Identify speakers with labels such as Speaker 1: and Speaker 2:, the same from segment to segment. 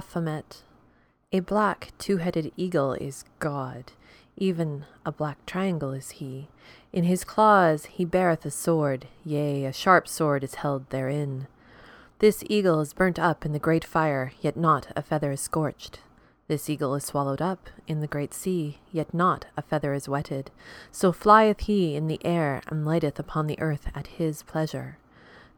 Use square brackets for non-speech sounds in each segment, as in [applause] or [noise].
Speaker 1: Baphomet. A black two headed eagle is God, even a black triangle is he. In his claws he beareth a sword, yea, a sharp sword is held therein. This eagle is burnt up in the great fire, yet not a feather is scorched. This eagle is swallowed up in the great sea, yet not a feather is wetted. So flieth he in the air, and lighteth upon the earth at his pleasure.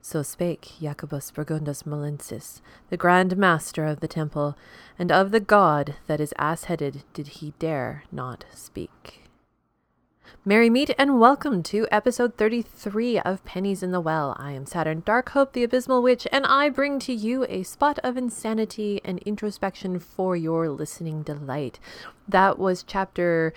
Speaker 1: So spake Jacobus Burgundus Molensis, the Grand Master of the Temple, and of the God that is ass headed did he dare not speak. Merry meet and welcome to episode 33 of Pennies in the Well. I am Saturn Darkhope, the Abysmal Witch, and I bring to you a spot of insanity and introspection for your listening delight. That was chapter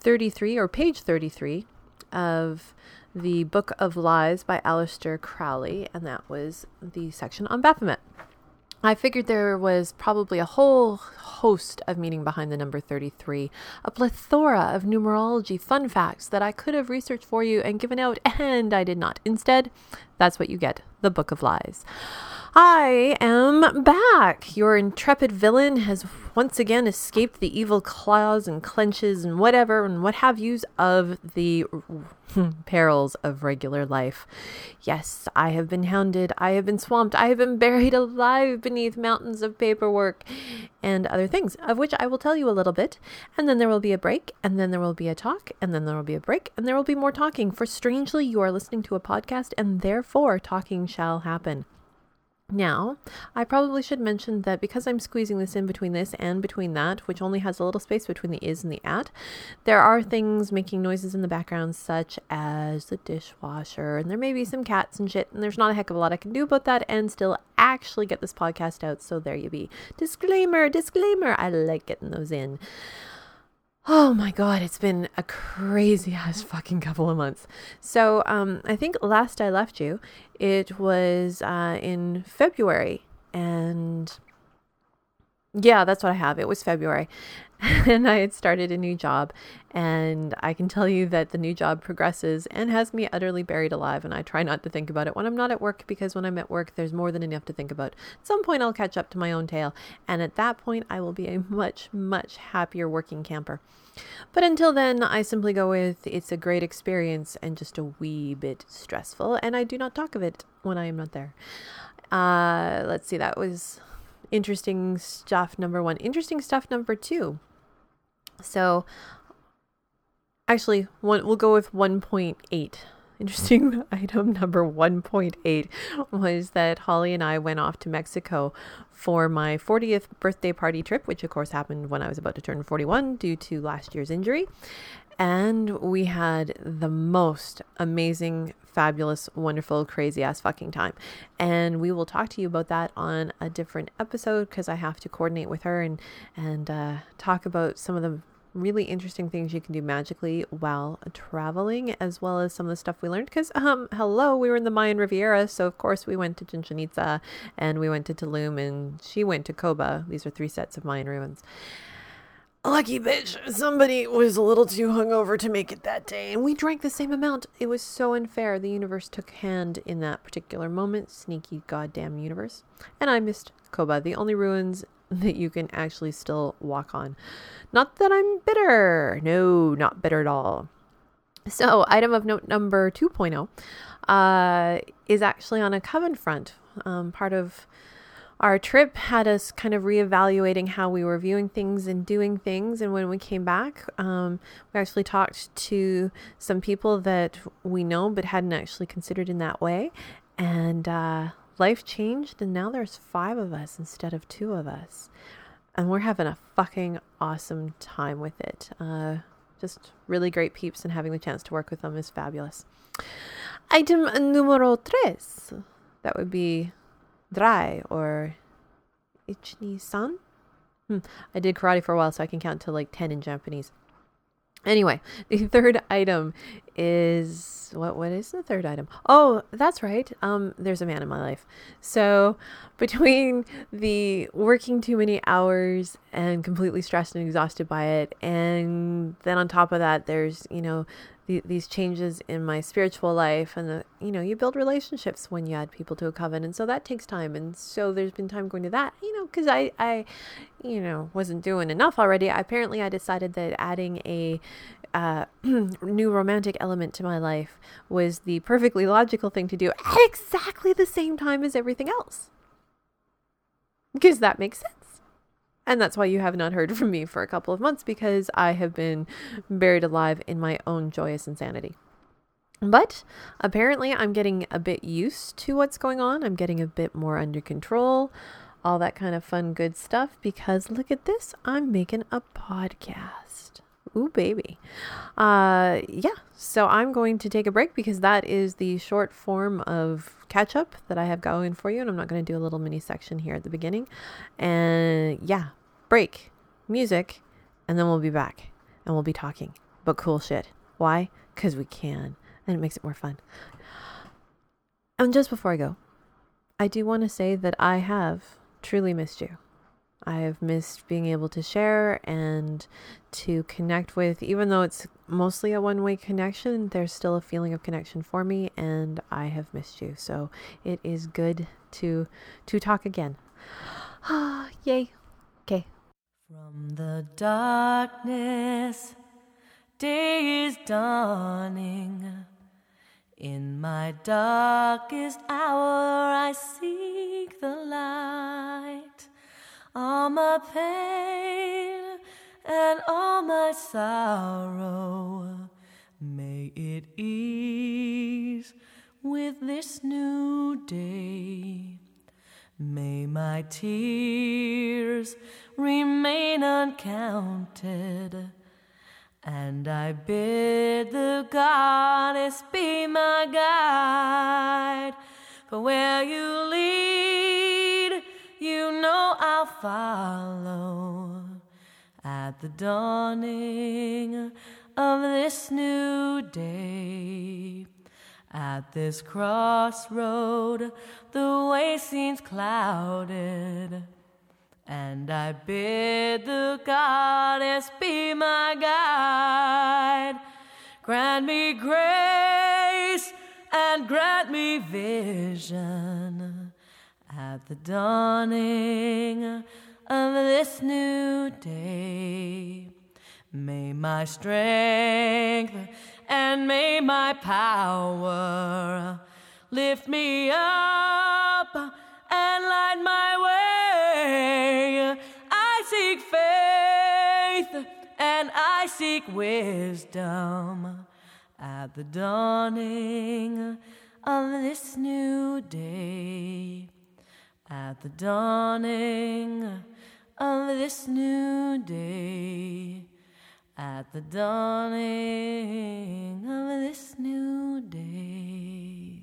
Speaker 1: 33, or page 33, of the Book of Lies by Aleister Crowley, and that was the section on Baphomet. I figured there was probably a whole host of meaning behind the number 33, a plethora of numerology fun facts that I could have researched for you and given out, and I did not. Instead, that's what you get the Book of Lies. I am back. Your intrepid villain has once again escaped the evil claws and clenches and whatever and what have yous of the [laughs] perils of regular life. Yes, I have been hounded. I have been swamped. I have been buried alive beneath mountains of paperwork and other things, of which I will tell you a little bit. And then there will be a break, and then there will be a talk, and then there will be a break, and there will be more talking. For strangely, you are listening to a podcast, and therefore talking shall happen. Now, I probably should mention that because I'm squeezing this in between this and between that, which only has a little space between the is and the at, there are things making noises in the background, such as the dishwasher, and there may be some cats and shit, and there's not a heck of a lot I can do about that and still actually get this podcast out. So there you be. Disclaimer, disclaimer. I like getting those in. Oh my god, it's been a crazy ass fucking couple of months. So, um, I think last I left you, it was uh, in February, and yeah, that's what I have. It was February, [laughs] and I had started a new job, and I can tell you that the new job progresses and has me utterly buried alive. And I try not to think about it when I'm not at work because when I'm at work, there's more than enough to think about. At some point, I'll catch up to my own tail, and at that point, I will be a much, much happier working camper. But until then, I simply go with it's a great experience and just a wee bit stressful, and I do not talk of it when I am not there. Uh, let's see, that was interesting stuff number one. Interesting stuff number two. So, actually, one we'll go with 1.8 [laughs] interesting item number 1.8 was that Holly and I went off to Mexico for my 40th birthday party trip, which of course happened when I was about to turn 41 due to last year's injury. And we had the most amazing, fabulous, wonderful, crazy ass fucking time. And we will talk to you about that on a different episode because I have to coordinate with her and and uh, talk about some of the really interesting things you can do magically while traveling, as well as some of the stuff we learned. Because, um, hello, we were in the Mayan Riviera, so of course we went to Chichen Itza and we went to Tulum, and she went to Coba. These are three sets of Mayan ruins. Lucky bitch, somebody was a little too hungover to make it that day, and we drank the same amount. It was so unfair. The universe took hand in that particular moment. Sneaky goddamn universe. And I missed Coba, the only ruins that you can actually still walk on. Not that I'm bitter. No, not bitter at all. So, item of note number 2.0 uh, is actually on a coven front. Um, part of our trip had us kind of reevaluating how we were viewing things and doing things. And when we came back, um, we actually talked to some people that we know but hadn't actually considered in that way. And uh, life changed, and now there's five of us instead of two of us and we're having a fucking awesome time with it. Uh, just really great peeps, and having the chance to work with them is fabulous. Item numero tres. That would be dry or ichni san. Hmm. I did karate for a while, so I can count to like 10 in Japanese. Anyway, the third item is what what is the third item? Oh, that's right. Um there's a man in my life. So, [laughs] between the working too many hours and completely stressed and exhausted by it and then on top of that there's, you know, the, these changes in my spiritual life and the, you know you build relationships when you add people to a coven and so that takes time and so there's been time going to that you know because i i you know wasn't doing enough already apparently i decided that adding a uh, [clears throat] new romantic element to my life was the perfectly logical thing to do at exactly the same time as everything else because that makes sense and that's why you have not heard from me for a couple of months because I have been buried alive in my own joyous insanity. But apparently, I'm getting a bit used to what's going on. I'm getting a bit more under control, all that kind of fun, good stuff. Because look at this, I'm making a podcast. Ooh, baby. Uh, yeah, so I'm going to take a break because that is the short form of catch up that I have going for you. And I'm not going to do a little mini section here at the beginning. And yeah, break, music, and then we'll be back and we'll be talking. But cool shit. Why? Because we can. And it makes it more fun. And just before I go, I do want to say that I have truly missed you. I have missed being able to share and to connect with, even though it's mostly a one way connection, there's still a feeling of connection for me, and I have missed you. So it is good to to talk again. Ah, [sighs] yay. Okay.
Speaker 2: From the darkness, day is dawning. In my darkest hour, I seek the light. All my pain and all my sorrow, may it ease with this new day. May my tears remain uncounted. And I bid the goddess be my guide. For where you lead, you know I'll follow. At the dawning of this new day, at this crossroad, the way seems clouded. And I bid the goddess be my guide. Grant me grace and grant me vision the dawning of this new day. May my strength and may my power lift me up and light my way. I seek faith and I seek wisdom at the dawning of this new day. At the dawning of this new day. At the dawning of this new day.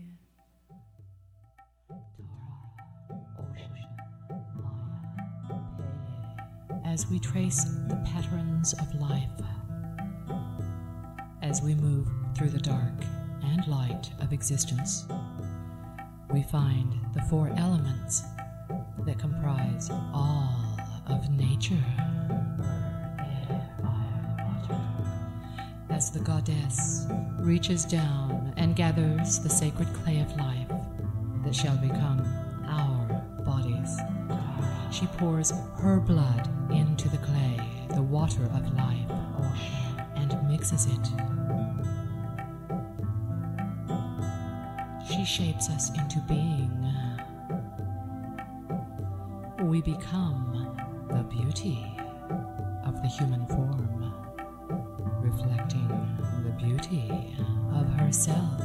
Speaker 3: as we trace the patterns of life, as we move through the dark and light of existence, we find the four elements that comprise all of nature. As the goddess reaches down and gathers the sacred clay of life that shall become our bodies, she pours her blood into the clay, the water of life, and mixes it. She shapes us into being. We become the beauty of the human form, reflecting the beauty of herself.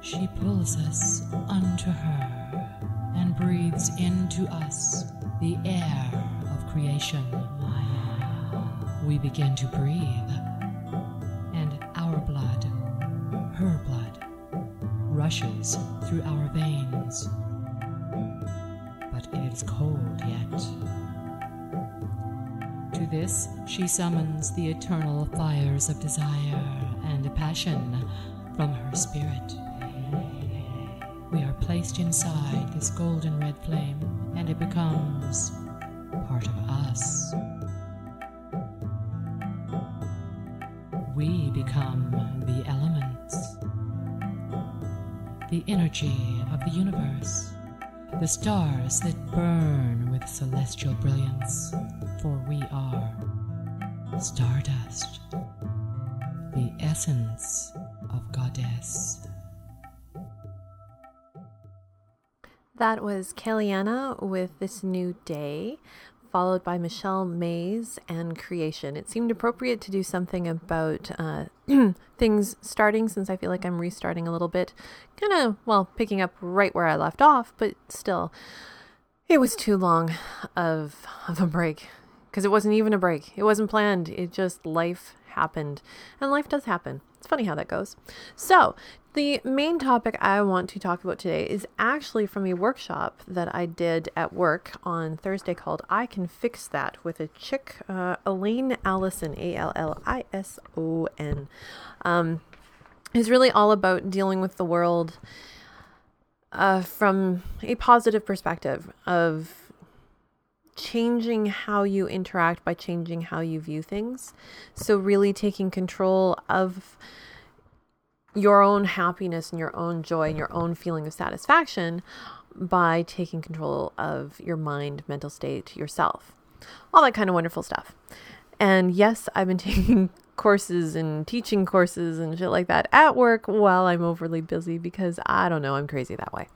Speaker 3: She pulls us unto her and breathes into us the air of creation. We begin to breathe, and our blood, her blood, rushes through our veins. But it is cold yet. To this, she summons the eternal fires of desire and passion from her spirit. We are placed inside this golden red flame, and it becomes part of us. we become the elements, the energy of the universe, the stars that celestial brilliance, for we are stardust, the essence of Goddess.
Speaker 1: That was Kellianna with This New Day, followed by Michelle Mays and Creation. It seemed appropriate to do something about uh, [clears throat] things starting since I feel like I'm restarting a little bit. Kind of, well, picking up right where I left off, but still, it was too long of, of a break because it wasn't even a break. It wasn't planned. It just life happened. And life does happen. It's funny how that goes. So, the main topic I want to talk about today is actually from a workshop that I did at work on Thursday called I Can Fix That with a chick, uh, Elaine Allison, A L L I S O N. Um, is really all about dealing with the world uh, from a positive perspective of changing how you interact by changing how you view things. So, really taking control of your own happiness and your own joy and your own feeling of satisfaction by taking control of your mind, mental state, yourself. All that kind of wonderful stuff. And yes, I've been [laughs] taking courses and teaching courses and shit like that at work while I'm overly busy because I don't know, I'm crazy that way.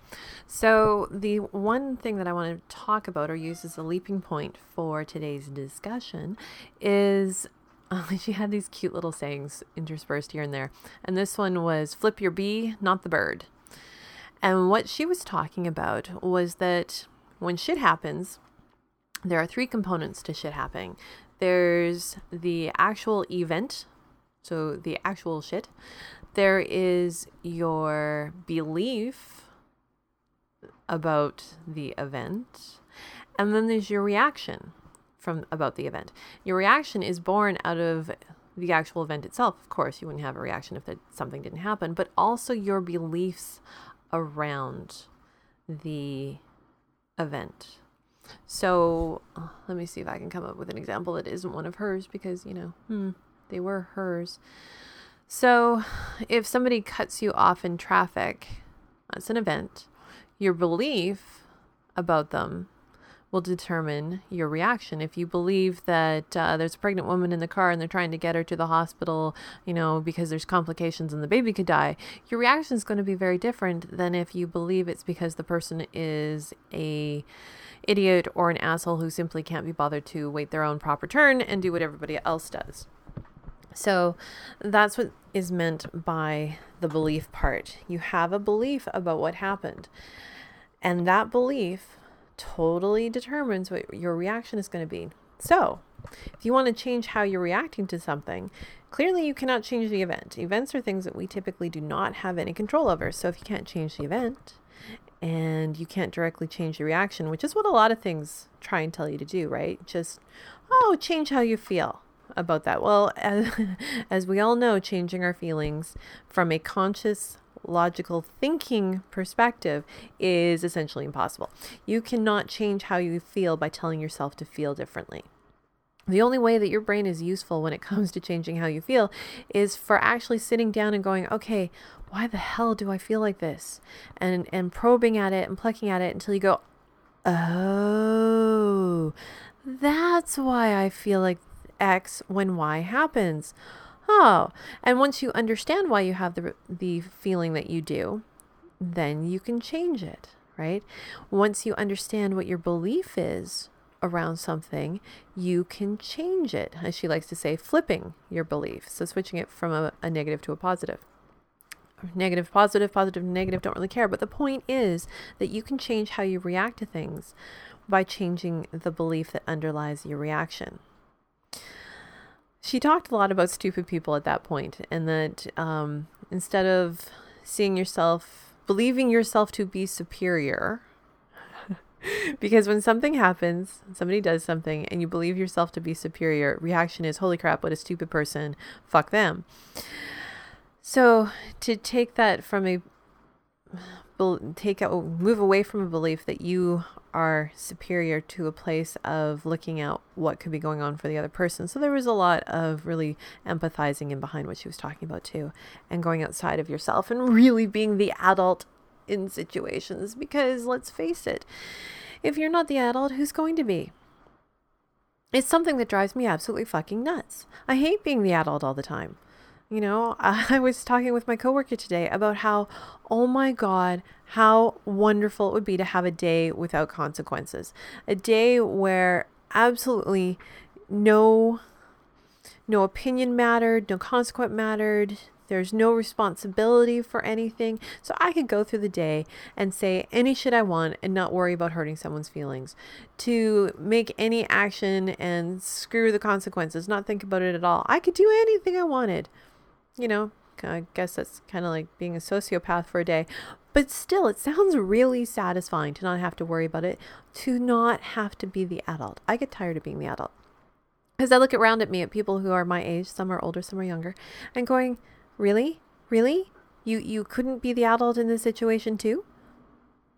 Speaker 1: So, the one thing that I want to talk about or use as a leaping point for today's discussion is uh, [laughs] she had these cute little sayings interspersed here and there. And this one was flip your bee, not the bird. And what she was talking about was that when shit happens, there are three components to shit happening there's the actual event, so the actual shit, there is your belief about the event, and then there's your reaction from about the event. Your reaction is born out of the actual event itself. Of course, you wouldn't have a reaction if something didn't happen, but also your beliefs around the event. So uh, let me see if I can come up with an example that isn't one of hers because, you know, hmm, they were hers. So if somebody cuts you off in traffic, that's an event. Your belief about them will determine your reaction. If you believe that uh, there's a pregnant woman in the car and they're trying to get her to the hospital, you know, because there's complications and the baby could die, your reaction is going to be very different than if you believe it's because the person is a idiot or an asshole who simply can't be bothered to wait their own proper turn and do what everybody else does. So that's what is meant by the belief part. You have a belief about what happened. And that belief totally determines what your reaction is going to be. So, if you want to change how you're reacting to something, clearly you cannot change the event. Events are things that we typically do not have any control over. So, if you can't change the event and you can't directly change the reaction, which is what a lot of things try and tell you to do, right? Just, oh, change how you feel about that. Well, as, [laughs] as we all know, changing our feelings from a conscious logical thinking perspective is essentially impossible. You cannot change how you feel by telling yourself to feel differently. The only way that your brain is useful when it [laughs] comes to changing how you feel is for actually sitting down and going, okay, why the hell do I feel like this? And and probing at it and plucking at it until you go, oh, that's why I feel like X when Y happens. Oh, and once you understand why you have the the feeling that you do, then you can change it, right? Once you understand what your belief is around something, you can change it. As she likes to say, flipping your belief. So switching it from a, a negative to a positive. Negative, positive, positive, negative, don't really care. But the point is that you can change how you react to things by changing the belief that underlies your reaction she talked a lot about stupid people at that point, and that um, instead of seeing yourself, believing yourself to be superior, [laughs] because when something happens, somebody does something, and you believe yourself to be superior, reaction is, holy crap, what a stupid person, fuck them. So to take that from a take out, move away from a belief that you are superior to a place of looking at what could be going on for the other person. So there was a lot of really empathizing in behind what she was talking about too, and going outside of yourself and really being the adult in situations. Because let's face it, if you're not the adult, who's going to be? It's something that drives me absolutely fucking nuts. I hate being the adult all the time. You know, [laughs] I was talking with my coworker today about how, oh my God, how wonderful it would be to have a day without consequences. A day where absolutely no no opinion mattered, no consequence mattered, there's no responsibility for anything. So I could go through the day and say any shit I want and not worry about hurting someone's feelings. To make any action and screw the consequences, not think about it at all. I could do anything I wanted you know, I guess that's kind of like being a sociopath for a day. But still, it sounds really satisfying to not have to worry about it, to not have to be the adult. I get tired of being the adult. Because I look around at me at people who are my age, some are older, some are younger, and going, Really? Really? You you couldn't be the adult in this situation too?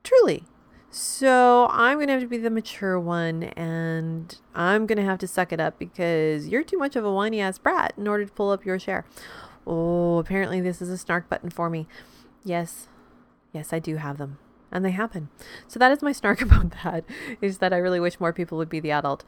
Speaker 1: Truly. So I'm gonna have to be the mature one and I'm gonna have to suck it up because you're too much of a whiny ass brat in order to pull up your share. Oh, apparently this is a snark button for me. Yes, yes, I do have them. And they happen. So that is my [laughs] snark about that, is that I really wish more people would be the adult.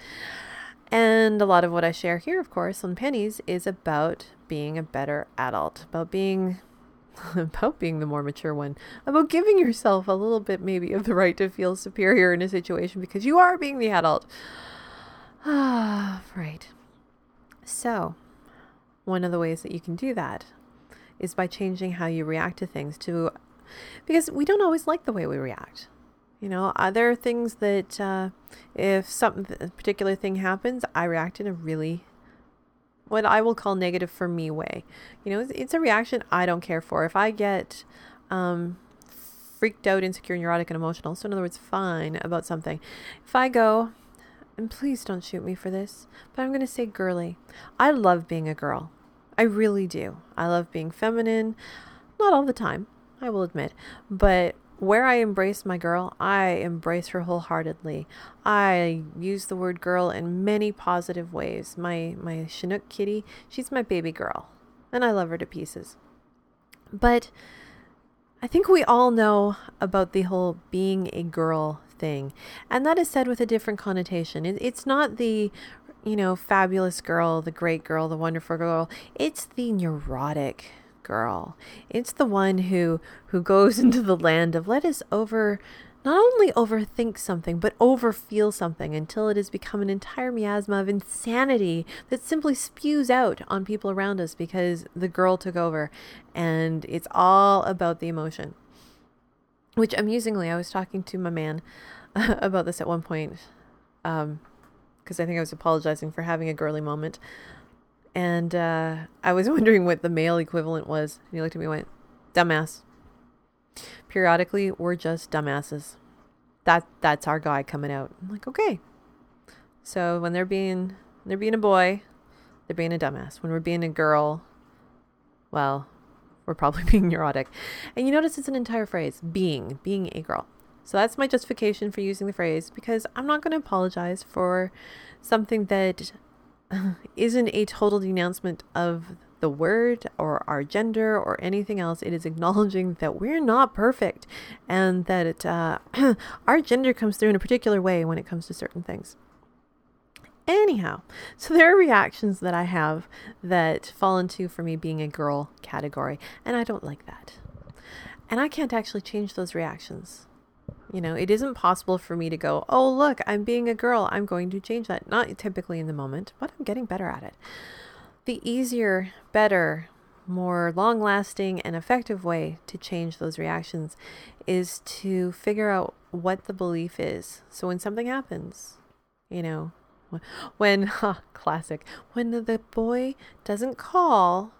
Speaker 1: And a lot of what I share here, of course, on Pennies is about being a better adult, about being [laughs] about being the more mature one, about giving yourself a little bit maybe of the right to feel superior in a situation because you are being the adult. Ah, [sighs] right. So, one of the ways that you can do that is by changing how you react to things to because we don't always like the way we react you know are there things that uh, if some particular thing happens i react in a really what i will call negative for me way you know it's, it's a reaction i don't care for if i get um, freaked out insecure neurotic and emotional so in other words fine about something if i go and please don't shoot me for this, but I'm going to say girly. I love being a girl. I really do. I love being feminine. Not all the time, I will admit, but where I embrace my girl, I embrace her wholeheartedly. I use the word girl in many positive ways. My my Chinook kitty, she's my baby girl, and I love her to pieces. But I think we all know about the whole being a girl thing. And that is said with a different connotation. It, it's not the, you know, fabulous girl, the great girl, the wonderful girl. It's the neurotic girl. It's the one who who goes [laughs] into the land of let us over not only overthink something, but overfeel something until it has become an entire miasma of insanity that simply spews out on people around us because the girl took over. And it's all about the emotion. Which amusingly, I was talking to my man [laughs] about this at one point, because um, I think I was apologizing for having a girly moment, and uh, I was [laughs] wondering what the male equivalent was. And he looked at me and went, "Dumbass." Periodically, we're just dumbasses. That that's our guy coming out. I'm like, okay. So when they're being they're being a boy, they're being a dumbass. When we're being a girl, well, we're probably [laughs] being neurotic. And you notice it's an entire phrase being, being a girl. So that's my justification for using the phrase because I'm not going to apologize for something that isn't a total denouncement of the word or our gender or anything else. It is acknowledging that we're not perfect and that it, uh, [clears throat] our gender comes through in a particular way when it comes to certain things. Anyhow, so there are reactions that I have that fall into for me being a girl category, and I don't like that. And I can't actually change those reactions. You know, it isn't possible for me to go, oh, look, I'm being a girl. I'm going to change that. Not typically in the moment, but I'm getting better at it. The easier, better, more long lasting, and effective way to change those reactions is to figure out what the belief is. So when something happens, you know, when, [laughs] huh, classic, when the boy doesn't call,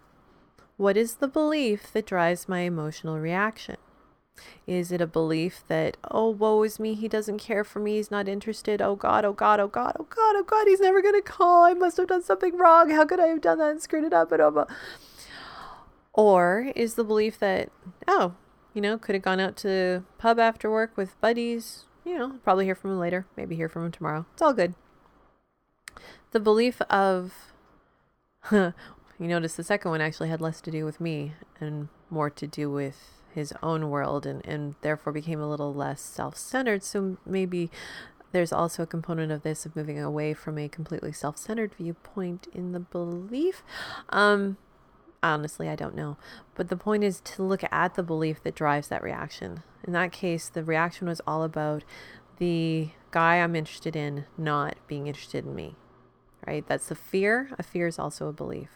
Speaker 1: what is the belief that drives my emotional reaction? Is it a belief that, oh, woe is me, he doesn't care for me, he's not interested, oh God, oh God, oh God, oh God, oh God, he's never gonna call, I must have done something wrong, how could I have done that and screwed it up, and oh, or is the belief that, oh, You know, could have gone out to pub after work with buddies. You know, probably hear from him later. Maybe hear from him tomorrow. It's all good. The belief of, [laughs] you notice the second one actually had less to do with me and more to do with his own world and, and therefore became a little less self centered. So maybe there's also a component of this of moving away from a completely self centered viewpoint in the belief. Um, honestly, I don't know. But the point is to look at the belief that drives that reaction. In that case, the reaction was all about the guy I'm interested in not being interested in me. Right? That's the fear. A fear is also a belief.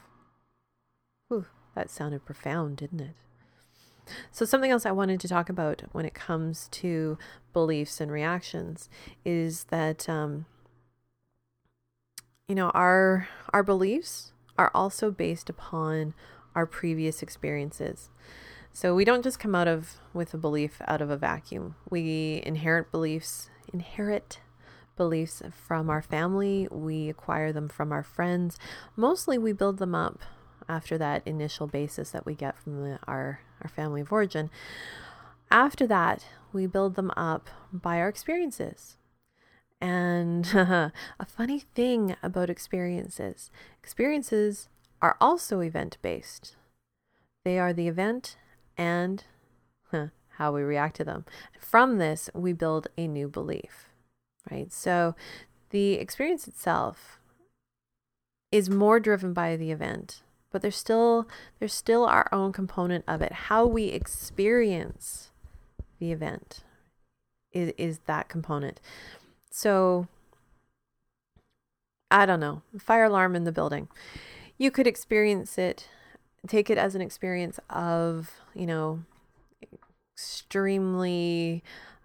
Speaker 1: Whew, that sounded profound, didn't it? So, something else I wanted to talk about when it comes to beliefs and reactions is that, um, you know, our our beliefs are also based upon our previous experiences. So we don't just come out of with a belief out of a vacuum. We inherit beliefs, inherit beliefs from our family, we acquire them from our friends. Mostly we build them up after that initial basis that we get from the, our, our family of origin. After that, we build them up by our experiences. And [laughs] a funny thing about experiences experiences are also event based, they are the event and [laughs] how we react to them. From this, we build a new belief, right? So the experience itself is more driven by the event but there's still there's still our own component of it. How we experience the event is, is that component. So i don't know fire alarm in the building. You could experience it take it as an experience of you know extremely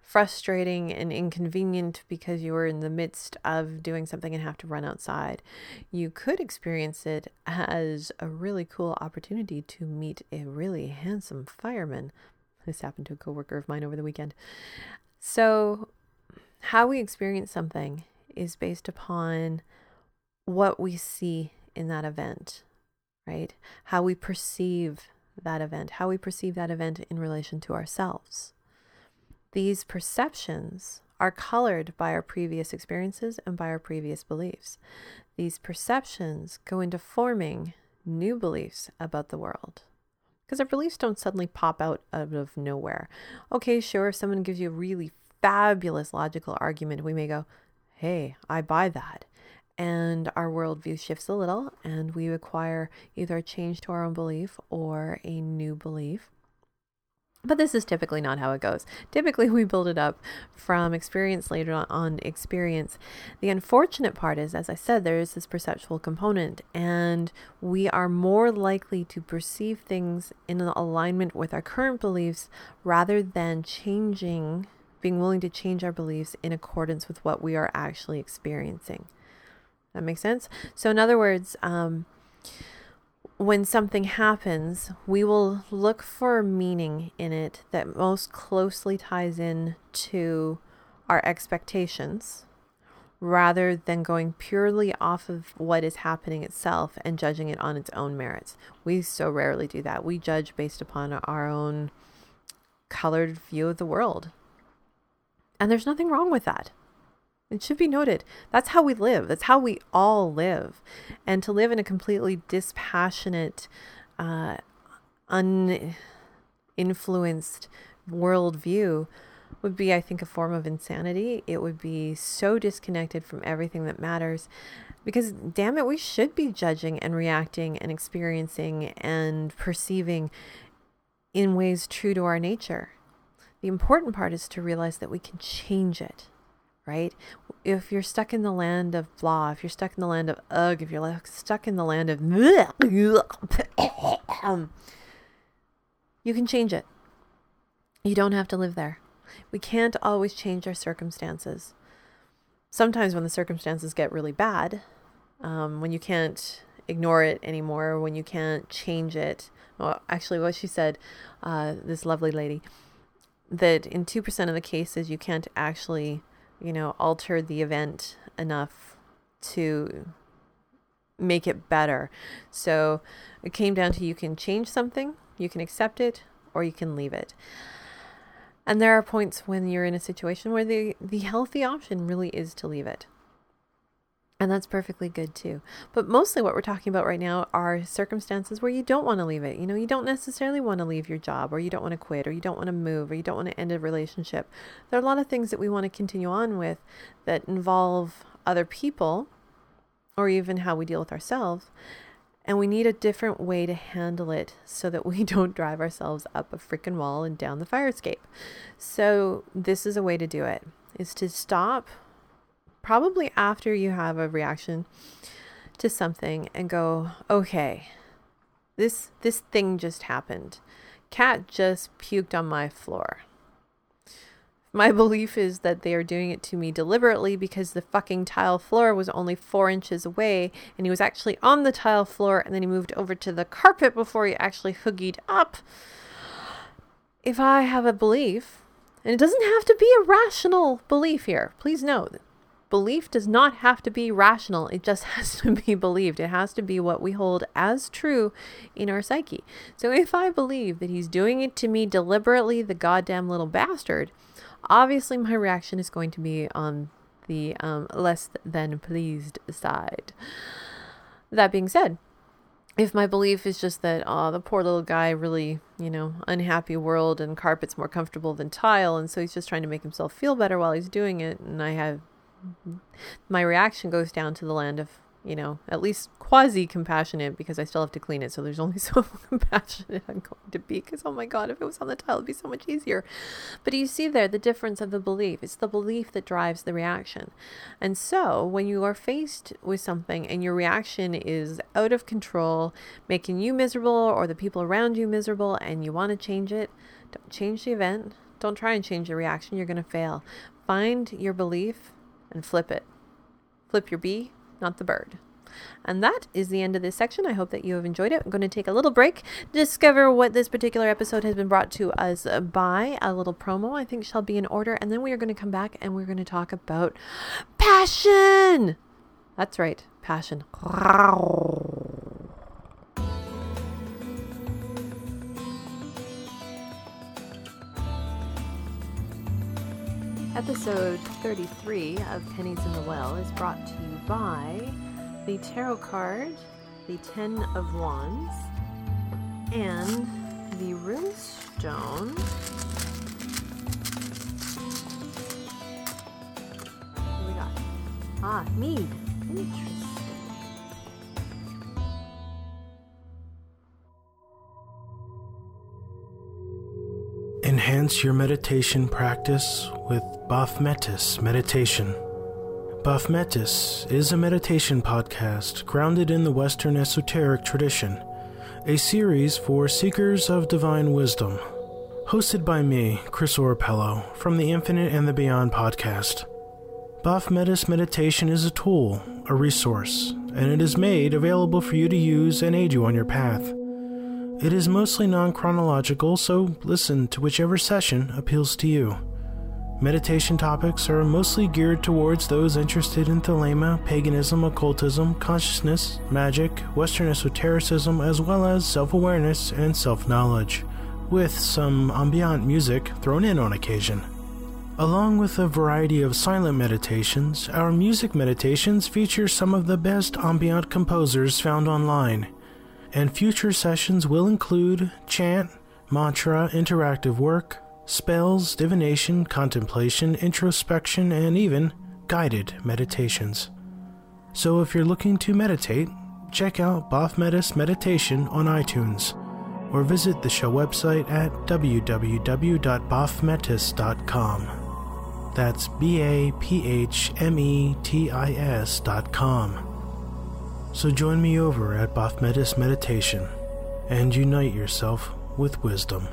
Speaker 1: frustrating and inconvenient because you were in the midst of doing something and have to run outside. You could experience it as a really cool opportunity to meet a really handsome fireman. This happened to a coworker of mine over the weekend. So, how we experience something is based upon what we see in that event, right? How we perceive that event, how we perceive that event in relation to ourselves. These perceptions are colored by our previous experiences and by our previous beliefs. These perceptions go into forming new beliefs about the world. Because our beliefs don't suddenly pop out out of nowhere. Okay, sure, if someone gives you a really fabulous logical argument, we may go, hey, I buy that. And our worldview shifts a little, and we acquire either a change to our own belief or a new belief. But this is typically not how it goes. Typically, we build it up from experience later on experience. The unfortunate part is, as I said, there is this perceptual component, and we are more likely to perceive things in alignment with our current beliefs rather than changing, being willing to change our beliefs in accordance with what we are actually experiencing. That makes sense? So, in other words, um, when something happens, we will look for meaning in it that most closely ties in to our expectations rather than going purely off of what is happening itself and judging it on its own merits. We so rarely do that. We judge based upon our own colored view of the world. And there's nothing wrong with that. It should be noted. That's how we live. That's how we all live. And to live in a completely dispassionate, uh, uninfluenced worldview would be, I think, a form of insanity. It would be so disconnected from everything that matters. Because, damn it, we should be judging and reacting and experiencing and perceiving in ways true to our nature. The important part is to realize that we can change it right? If you're stuck in the land of blah, if you're stuck in the land of ugh, if you're stuck in the land of [clears throat] you can change it. You don't have to live there. We can't always change our circumstances. Sometimes when the circumstances get really bad, um, when you can't ignore it anymore, when you can't change it. Well, actually, what she said, uh, this lovely lady, that in 2% of the cases, you can't actually you know, alter the event enough to make it better. So it came down to you can change something, you can accept it, or you can leave it. And there are points when you're in a situation where the, the healthy option really is to leave it. And that's perfectly good too. But mostly what we're talking about right now are circumstances where you don't want to leave it. You know, you don't necessarily want to leave your job, or you don't want to quit, or you don't want to move, or you don't want to end a relationship. There are a lot of things that we want to continue on with that involve other people, or even how we deal with ourselves. And we need a different way to handle it so that we [laughs] don't drive ourselves up a freaking wall and down the fire escape. So, this is a way to do it is to stop probably after you have a reaction to something and go, okay, this this thing just happened. Cat just puked on my floor. My [laughs] belief is that they are doing it to me deliberately because the fucking tile floor was only four inches away and he was actually on the tile floor and then he moved over to the carpet before he actually hoogied up. If I have a belief, and it doesn't have to be a rational belief here, please note belief does not have to be rational. It just [laughs] has to be believed. It has to be what we hold as true in our psyche. So if I believe that he's doing it to me deliberately, the goddamn little bastard, obviously my reaction is going to be on the um, less than pleased side. That being said, if my belief is just that, oh, the poor little guy really, you know, unhappy world and carpet's more comfortable than tile, and so he's just trying to make himself feel better while he's doing it, and I have my reaction goes down to the land of you know at least quasi compassionate because I still have to clean it so there's [laughs] only so compassionate I'm going to be because oh my god if it was on the tile it'd be so much easier. But you see there the difference of the belief. It's the belief that drives the reaction. And so when you are faced with something and your reaction is out of control making you miserable or the people around you miserable and you want to change it don't change the event. Don't try and change the reaction you're going to fail. Find your belief and flip it. Flip your bee, not the bird. And that is the end of this section. I hope that you have enjoyed it. I'm going to take a little break, discover what this particular episode has been brought to us by. A little promo, I think, shall be in order. And then we are going to come back and we're going to talk about passion. That's right, passion. [laughs] Episode 33 of Pennies in the Well is brought to you by the Tarot card, the Ten of Wands, and the Rune Stone. We got? Ah, mead. Interesting.
Speaker 4: Enhance your meditation practice with Baphometis Meditation. Baphometis is a meditation podcast grounded in the Western esoteric tradition, a series for seekers of divine wisdom. Hosted by me, Chris Orapello, from the Infinite and the Beyond podcast. Baphometis Meditation is a tool, a resource, and it is made available for you to use and aid you on your path. It is mostly non chronological, so listen to whichever session appeals to you. Meditation topics are mostly geared towards those interested in thelema, paganism, occultism, consciousness, magic, Western esotericism, as well as self awareness and self knowledge, with some ambient music thrown in on occasion. Along with a variety of silent meditations, our music meditations feature some of the best ambient composers found online, and future sessions will include chant, mantra, interactive work, spells, divination, contemplation, introspection, and even guided meditations. So if you're looking to meditate, check out Baphometis Meditation on iTunes or visit the show website at www.baphometis.com. That's B A P H M E T I S.com. So join me over at Baphometis Meditation and unite yourself with wisdom.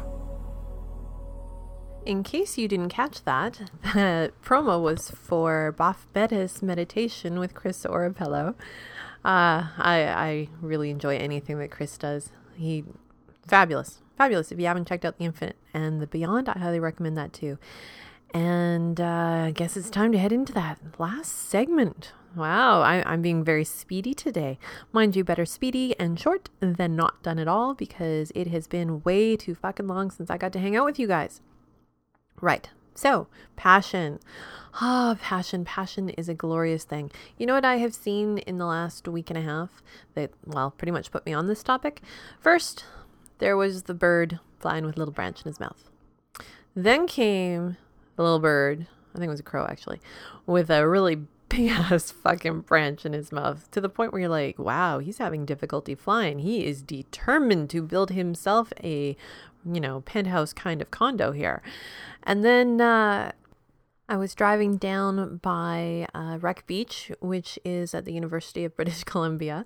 Speaker 1: In case you didn't catch that, the [laughs] promo was for Baphometis Meditation with Chris Orapello. Uh, I, I really enjoy anything that Chris does. He fabulous, fabulous. If you haven't checked out the Infinite and the Beyond, I highly recommend that too. And uh, I guess it's time to head into that last segment. Wow, I, I'm being very speedy today. Mind you, better speedy and short than not done at all because it has been way too fucking long since I got to hang out with you guys. Right. So, passion. Ah, passion. Passion is a glorious thing. You know what I have seen in the last week and a half that, well, pretty much put me on this topic? First, there was the bird flying with a little branch in his mouth. Then came the little bird, I think it was a crow actually, with a really [laughs] big ass fucking branch in his mouth to the point where you're like, wow, he's having difficulty flying. He is determined to build himself a, you know, penthouse kind of condo here. And then uh, I was driving down by uh, Wreck Beach, which is at the University of British [laughs] Columbia,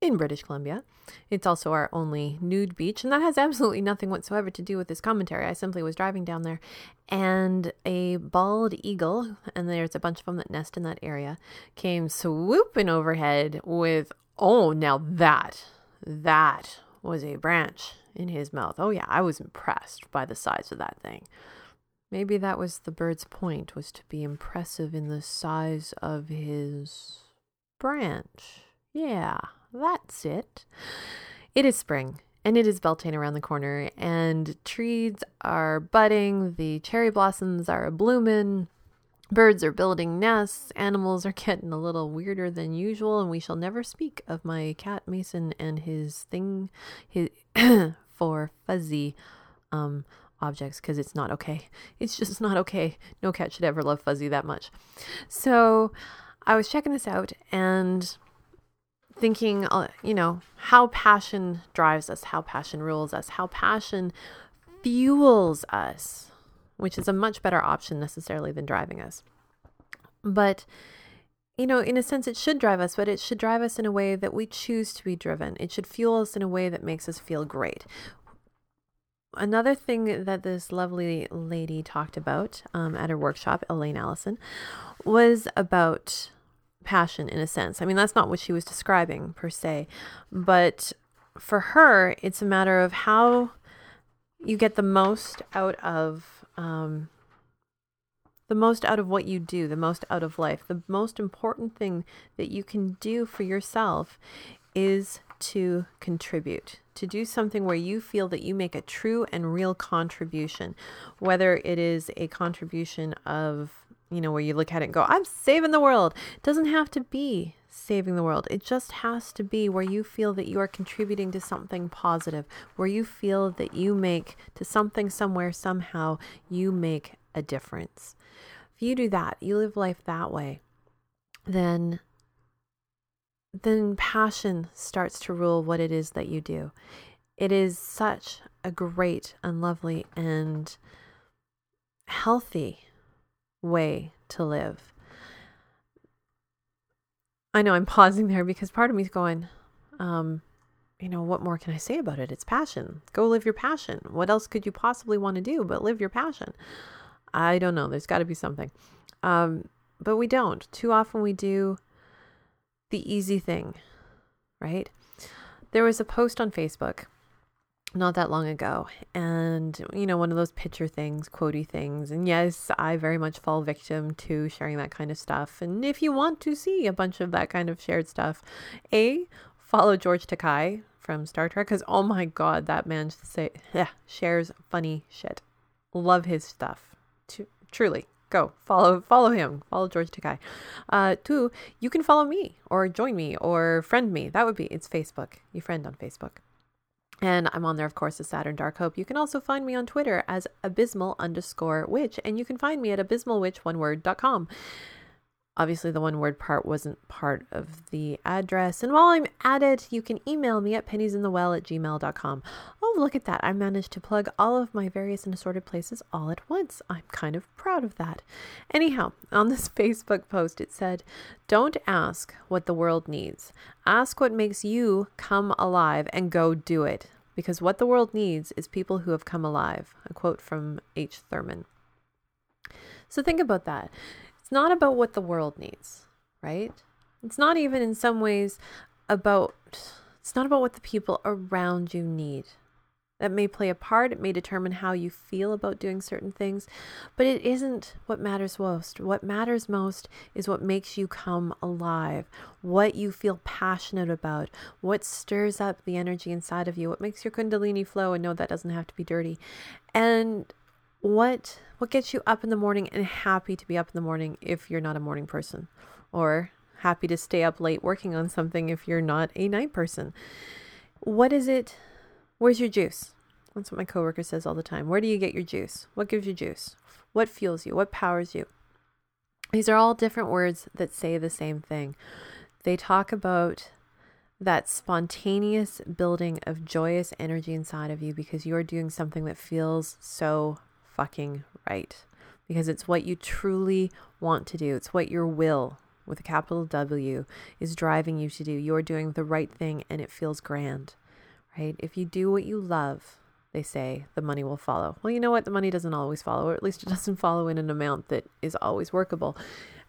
Speaker 1: in British Columbia. It's also our only nude beach, and that has absolutely nothing whatsoever to do with this commentary. I simply was driving down there, and a bald eagle, and there's a bunch of them that nest in that area, came swooping overhead with, oh, now that, that was a branch in his mouth. Oh, yeah, I was impressed by the size of that thing. Maybe that was the bird's point, was to be impressive in the size of his branch. Yeah, that's it. It is spring and it is Beltane around the corner, and trees are budding, the cherry blossoms are blooming, birds are building nests, animals are [laughs] getting a little weirder than usual, and we shall never speak of my cat Mason and his thing his [clears throat] for fuzzy um objects because it's not okay. [laughs] It's just not okay. No cat should ever love fuzzy that much. So I was checking this out and thinking, uh, you know, how passion drives us, how passion rules us, how passion fuels us, which is a much better option necessarily than driving us. But, you know, in a sense, it should drive us, but it should drive us in a way that we choose to be driven. It should fuel us in a way that makes us feel great. Another thing that this lovely lady talked about um, at her workshop, Elaine Allison, was about passion in a sense. I mean, that's not what she was describing per se, but for her, it's a matter of how you get the most out of um, the most out of what you do, the most out of life. The most important thing that you can do for yourself is to contribute, to do something where you feel that you make a true and real contribution, whether it is a contribution of you know, where you look at it and go, I'm saving the world. It doesn't have to be saving the world. It just has to be where you feel that you are contributing to something positive, where you feel that you make to something somewhere, somehow, you make a difference. If you do that, you live life that way, then then passion starts to rule what it is that you do. It is such a great and lovely and healthy way to live. I know I'm pausing there because part of me is going, um, you know, what more can I say about it? It's passion. Go live your passion. What else could you possibly want to do but live your passion? I don't know. There's got to be something. Um, but we don't. Too often we do the easy thing, right? There was a post on Facebook not that long ago and you know one of those picture things quotey things and yes i very much fall victim to sharing that kind of stuff and if you want to see a bunch of that kind of shared stuff a follow george takei from star trek because oh my god that man say, yeah, shares funny shit love his stuff to, truly go. Follow follow him. Follow george takei. Uh two you can follow me or join me or friend me. That would be it's facebook. You friend on facebook. And I'm on there, of course, as Saturn Dark Hope. You can also find me on Twitter as abysmal underscore witch, and you can find me at abysmalwitch, Obviously, the one word part wasn't part of the address. And while I'm at it, you can email me at penniesinthewell at gmail.com. Oh, look at that. I managed to plug all of my various and assorted places all at once. I'm kind of proud of that. Anyhow, on this [laughs] Facebook post, it said, Don't ask what the world needs. Ask what makes you come alive and go do it. Because what the world needs is people who have come alive. A quote from H. Thurman. So think about that. It's not about what the world needs, right? It's not even in some ways about it's not about what the people around you need. That may play a part, it may determine how you feel about doing certain things, but it isn't what matters most. What matters most is what makes you come alive, what you feel passionate about, what stirs up the energy inside of you, what makes your Kundalini flow. And no, that doesn't have to be dirty. And what what gets you up in the morning and happy to be up in the morning if you're not a morning person? Or happy to stay up late working on something if you're not a night person? What is it where's your juice? That's what my coworker says all the time. Where do you get your juice? What gives you juice? What fuels you? What powers you? These are all different words that say the same thing. They talk about that spontaneous building of joyous energy inside of you because you're doing something that feels so fucking right. Because it's what you truly want to do. It's what your will, with a capital W, is driving you to do. You're doing the right thing and it feels grand, right? If you do what you love, they say the money will follow. Well, you know what? The money doesn't always follow, or at least it [laughs] doesn't follow in an amount that is always workable.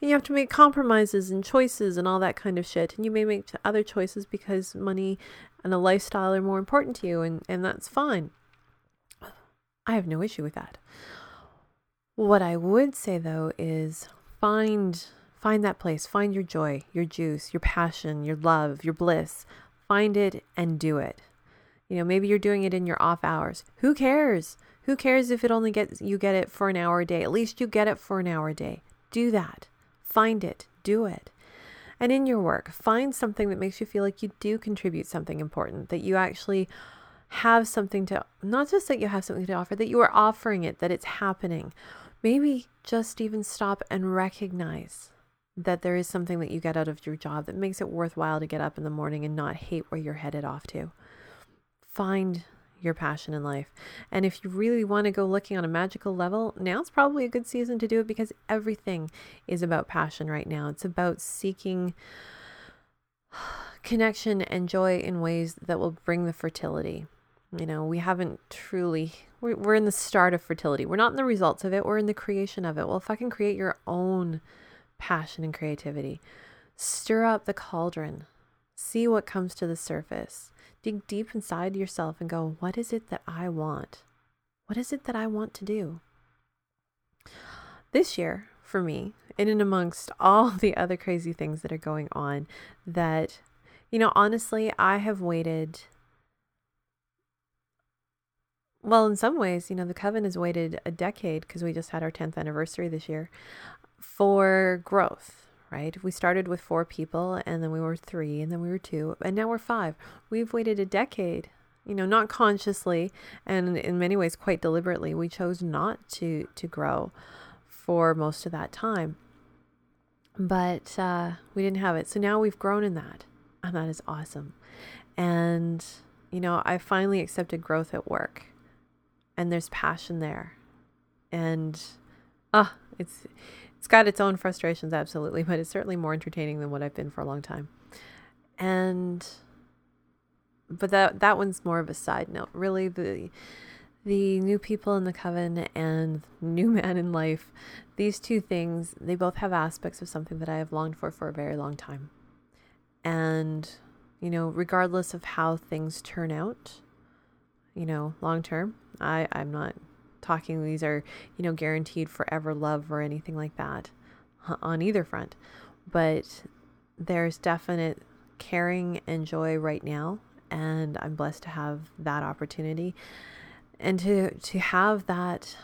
Speaker 1: And you have to make compromises and choices and all that kind of shit. And you may make other choices because money and a lifestyle are more important to you, and, and that's fine. I have no issue with that. What I would say though is find find that place, find your joy, your juice, your passion, your love, your bliss. Find it and do it. You know, maybe you're doing it in your off hours. Who cares? Who cares if it only gets you get it for an hour a day? At least you get it for an hour a day. Do that. Find it. Do it. And in your work, find something that makes you feel like you do contribute something important, that you actually have something to not just that you have something to offer, that you are offering it, that it's happening. Maybe just even stop and recognize that there is something that you get out of your job that makes it worthwhile to get up in the morning and not hate where you're headed off to find your passion in life. And if you really want to go looking on a magical level, now's probably a good season to do it because everything is about passion right now. It's about seeking [sighs] connection and joy in ways that will bring the fertility. You know, we haven't truly, we're, we're in the start of fertility. We're not in the results of it, we're in the creation of it. Well, fucking create your own passion and creativity. Stir up the cauldron, see what comes to the surface dig deep inside yourself and go, what is it that I want? What is it that I want to do? This year, for me, in and amongst [laughs] all the other crazy things that are going on, that, you know, honestly, I have waited. Well, in some ways, you know, the coven has waited a decade because we just had our 10th anniversary this year for growth right? We started with four people and then we were three and then we were two and now we're five. We've waited a decade, you know, not consciously and in many ways quite deliberately. We chose not to to grow for most of that time. But uh, we didn't have it. So now we've grown in that. And that is awesome. And, you know, I finally accepted growth at work. And there's passion there. And ah, it's it's got its own frustrations, absolutely, [laughs] but it's certainly more entertaining than what I've been for a long time. And but that that one's more of a side note. Really, the the new people in the coven and new [laughs] man in life, these two things, they both have aspects of something that I have longed for for a very long time. And you know, regardless of how things turn out, you know, long term, I I'm not talking these are, you know, guaranteed forever love or anything like that on either front. But there's definite caring and joy right now. And I'm blessed to have that opportunity and to, to have that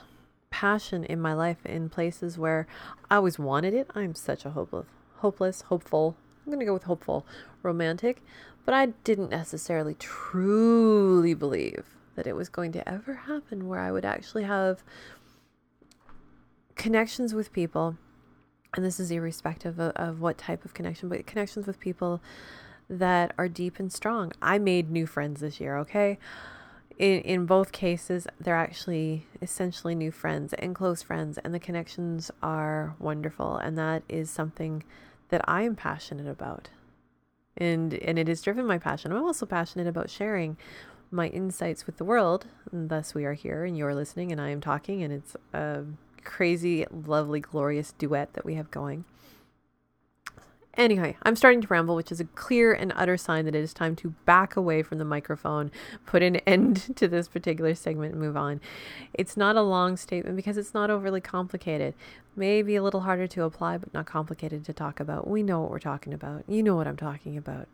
Speaker 1: passion in my life in places where I always wanted it. I'm such a hopeless, hopeless, hopeful. I'm going to go with hopeful, romantic, but I didn't necessarily truly believe that it was going to ever happen where I would actually have connections with people. And this is irrespective of, of what type of connection, but connections with people that are deep and strong. I made new friends this year, okay? In, in both cases, they're actually essentially new friends and close friends, and the connections are wonderful. And that is something that I am passionate about. And, and it has driven my passion. I'm also passionate about sharing my insights with the world. And thus, we are here, and you're listening, and I am talking, and it's a crazy, lovely, glorious duet that we have going. Anyway, I'm starting to ramble, which is a clear and utter sign that it is time to back away from the microphone, put an [laughs] end to this particular segment, and move on. It's not a long statement because it's not overly complicated. Maybe a little harder to apply, but not complicated to talk about. We know what we're talking about. You know what I'm talking about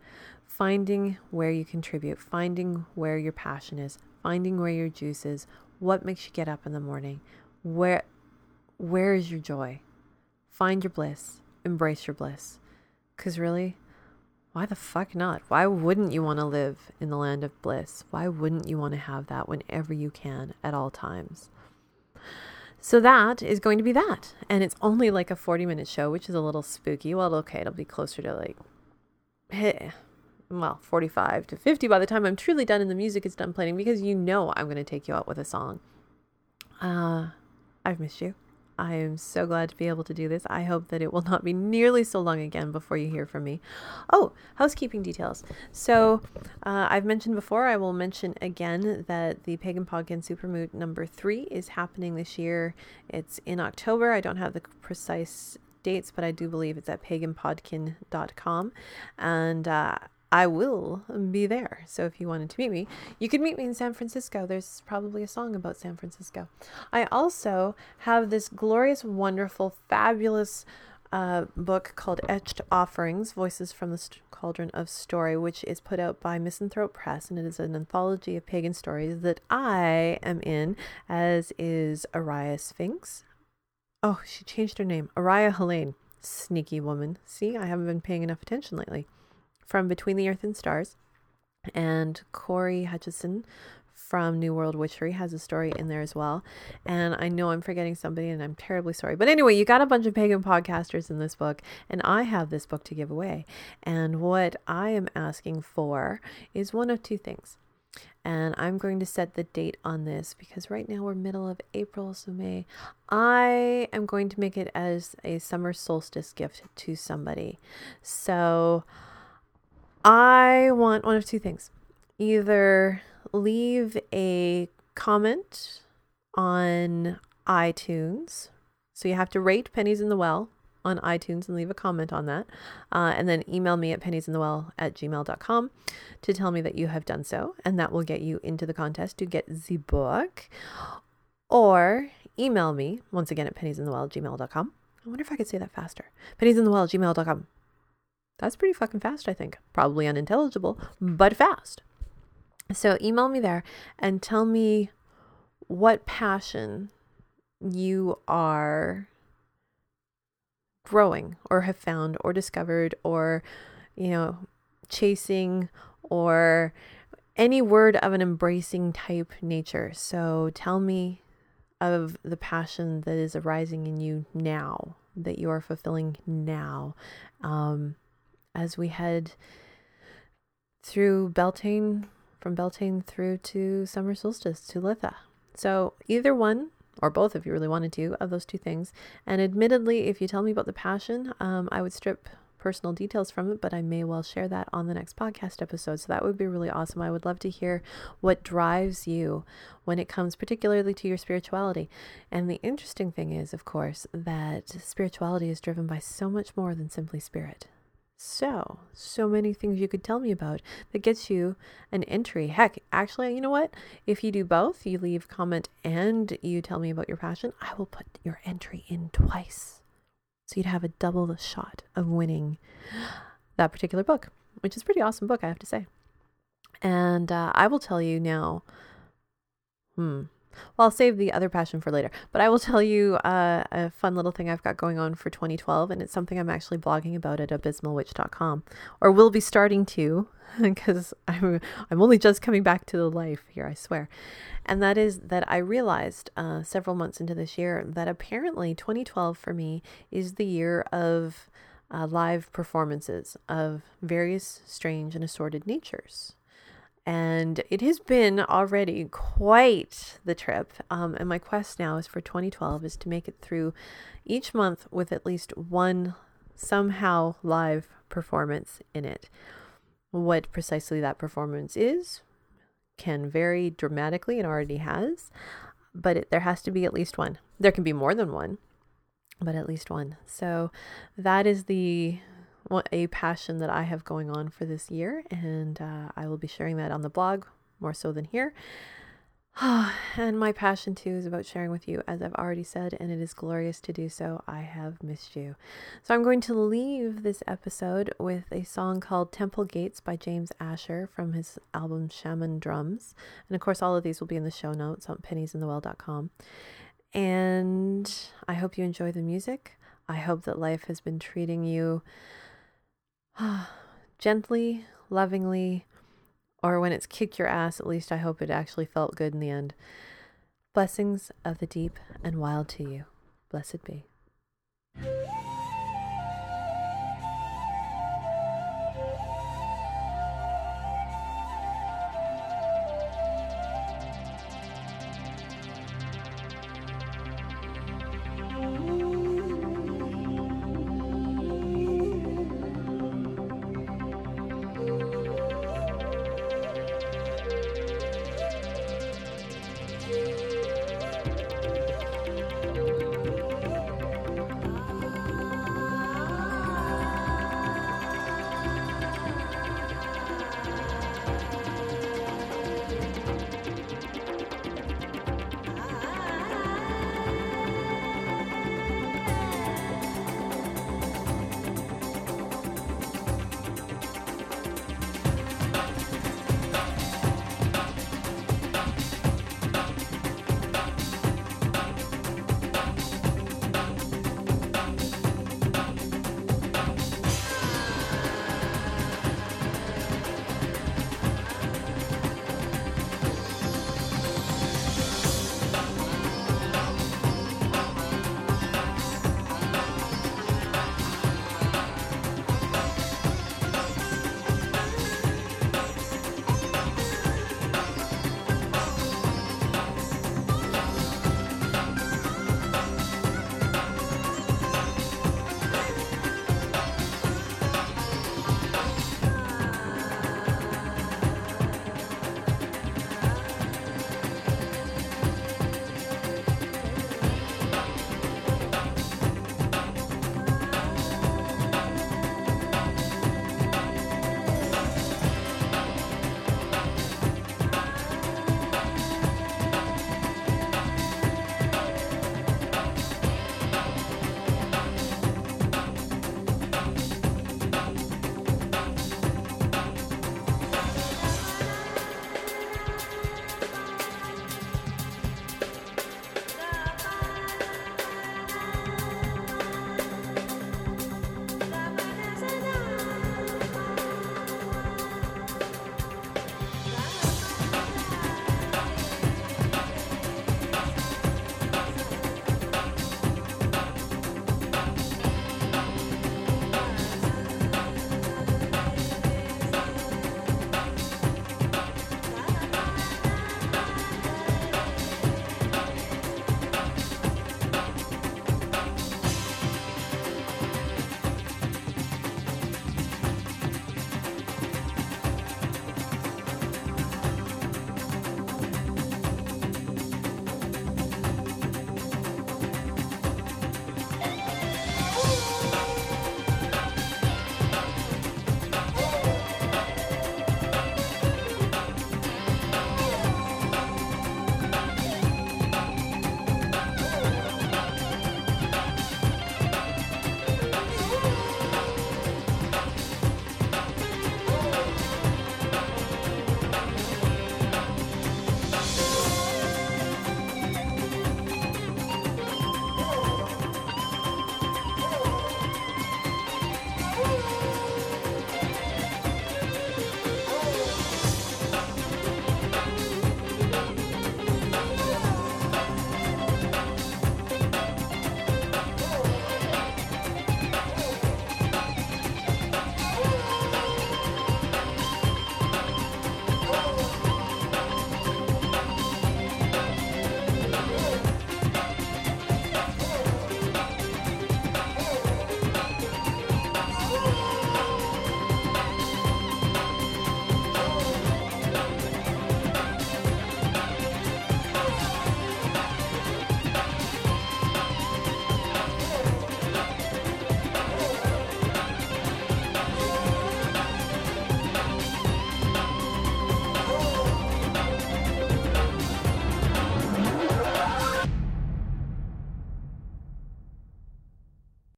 Speaker 1: finding where you contribute, finding where your passion is, finding where your juice is, what makes you get up in the morning, Where where is your joy? Find your bliss. Embrace your bliss. Cuz really, why the fuck not? Why wouldn't you want to live in the land of bliss? Why wouldn't you want to have that whenever you can at all times? So that is going to be that. And it's only like a 40 minute show, which is a little spooky. Well, okay, it'll be closer to like, eh, well, 45 to 50 by the time I'm truly done and the music is done playing because you know I'm going to take you out with a song. Uh, I've missed you. I am so glad to be able to do this. I hope that it will not be nearly so long again before you hear from me. Oh, housekeeping details. So, uh, I've mentioned before, I will mention again that the Pagan Podkin Supermoot number three is happening this year. It's in October. I don't have the precise dates, but I do believe it's at paganpodkin.com. And, uh, I will be there. So if you wanted to meet me, you could meet me in San Francisco. There's probably a song about San Francisco. I also have this glorious, wonderful, fabulous uh, book called Etched Offerings Voices from the St- Cauldron of Story, which is put out by Misanthrope Press, and it is an anthology of pagan stories that I am in, as is Araya Sphinx. Oh, she changed her name. Araya Helene. Sneaky woman. See, I haven't been paying enough attention lately from Between the Earth and Stars. And Cory Hutcheson from New World Witchery has a story in there as well. And I know I'm forgetting somebody and I'm terribly sorry. But anyway, you got a bunch of pagan podcasters in this book, and I have this book to give away. And what I am asking for is one of two things. And I'm going to set the date on this because right now we're middle of April, so May. I am going to make it as a summer solstice gift to somebody. So I want one of two things either leave a comment on iTunes. So you have to rate Pennies in the Well on iTunes and leave a comment on that. Uh, and then email me at penniesinthewell at gmail.com to tell me that you have done so. And that will get you into the contest to get the book. Or email me once again at penniesinthewell at gmail.com. I wonder if I could say that faster. Penniesinthewell at gmail.com. That's pretty fucking fast, I think. Probably unintelligible, but fast. So email me there and tell me what passion you are growing or have found or discovered or, you know, chasing or any word of an embracing type nature. So tell me of the passion that is arising in you now, that you are fulfilling now. Um, as we head through Beltane, from Beltane through to summer solstice to Litha. So either one or both if you really wanted to of those two things. And admittedly, if you tell me about the passion, um, I would strip personal details from it, but I may well share that on the next podcast episode. So that would be really awesome. I would love to hear what drives you when it comes particularly to your spirituality. And the interesting thing is, of course, that spirituality is driven by so much more than simply spirit. So, so many things you could tell me about that gets you an entry. Heck, actually, you know what? If you do both, you leave comment and you tell me about your passion, I will put your entry in twice. So you'd have a double shot of winning that particular book, which is a pretty awesome book, I have to say. And uh, I will tell you now. Hmm. Well, I'll save the other passion for later. But I will tell you uh, a fun little thing I've got going on for 2012, and it's something I'm actually blogging about at abysmalwitch.com, or will be starting to, [laughs] because I'm I'm only just coming back to the life here, I swear. And that is that I realized uh, several months into this year that apparently 2012 for me is the year of uh, live performances of various strange and assorted natures and it has been already quite the trip. Um, and my quest now is for 2012 is to make it through each month with at least one somehow live performance in it. What precisely that performance is can vary dramatically and already has, but it, there has to be at least one. There can be more than one, but at least one. So that is the a passion that I have going on for this year, and uh, I will be sharing that on the blog more so than here. [sighs] and my passion too is about sharing with you, as I've already said, and it is glorious to do so. I have missed you. So I'm going to leave this episode with a song called Temple Gates by James Asher from his album Shaman Drums. And of course, all of these will be in the show notes on penniesinthewell.com. And I hope you enjoy the music. I hope that life has been treating you gently, lovingly, or when it's kicked your ass, at least I hope it actually felt good in the end. Blessings of the deep and wild to you. Blessed be.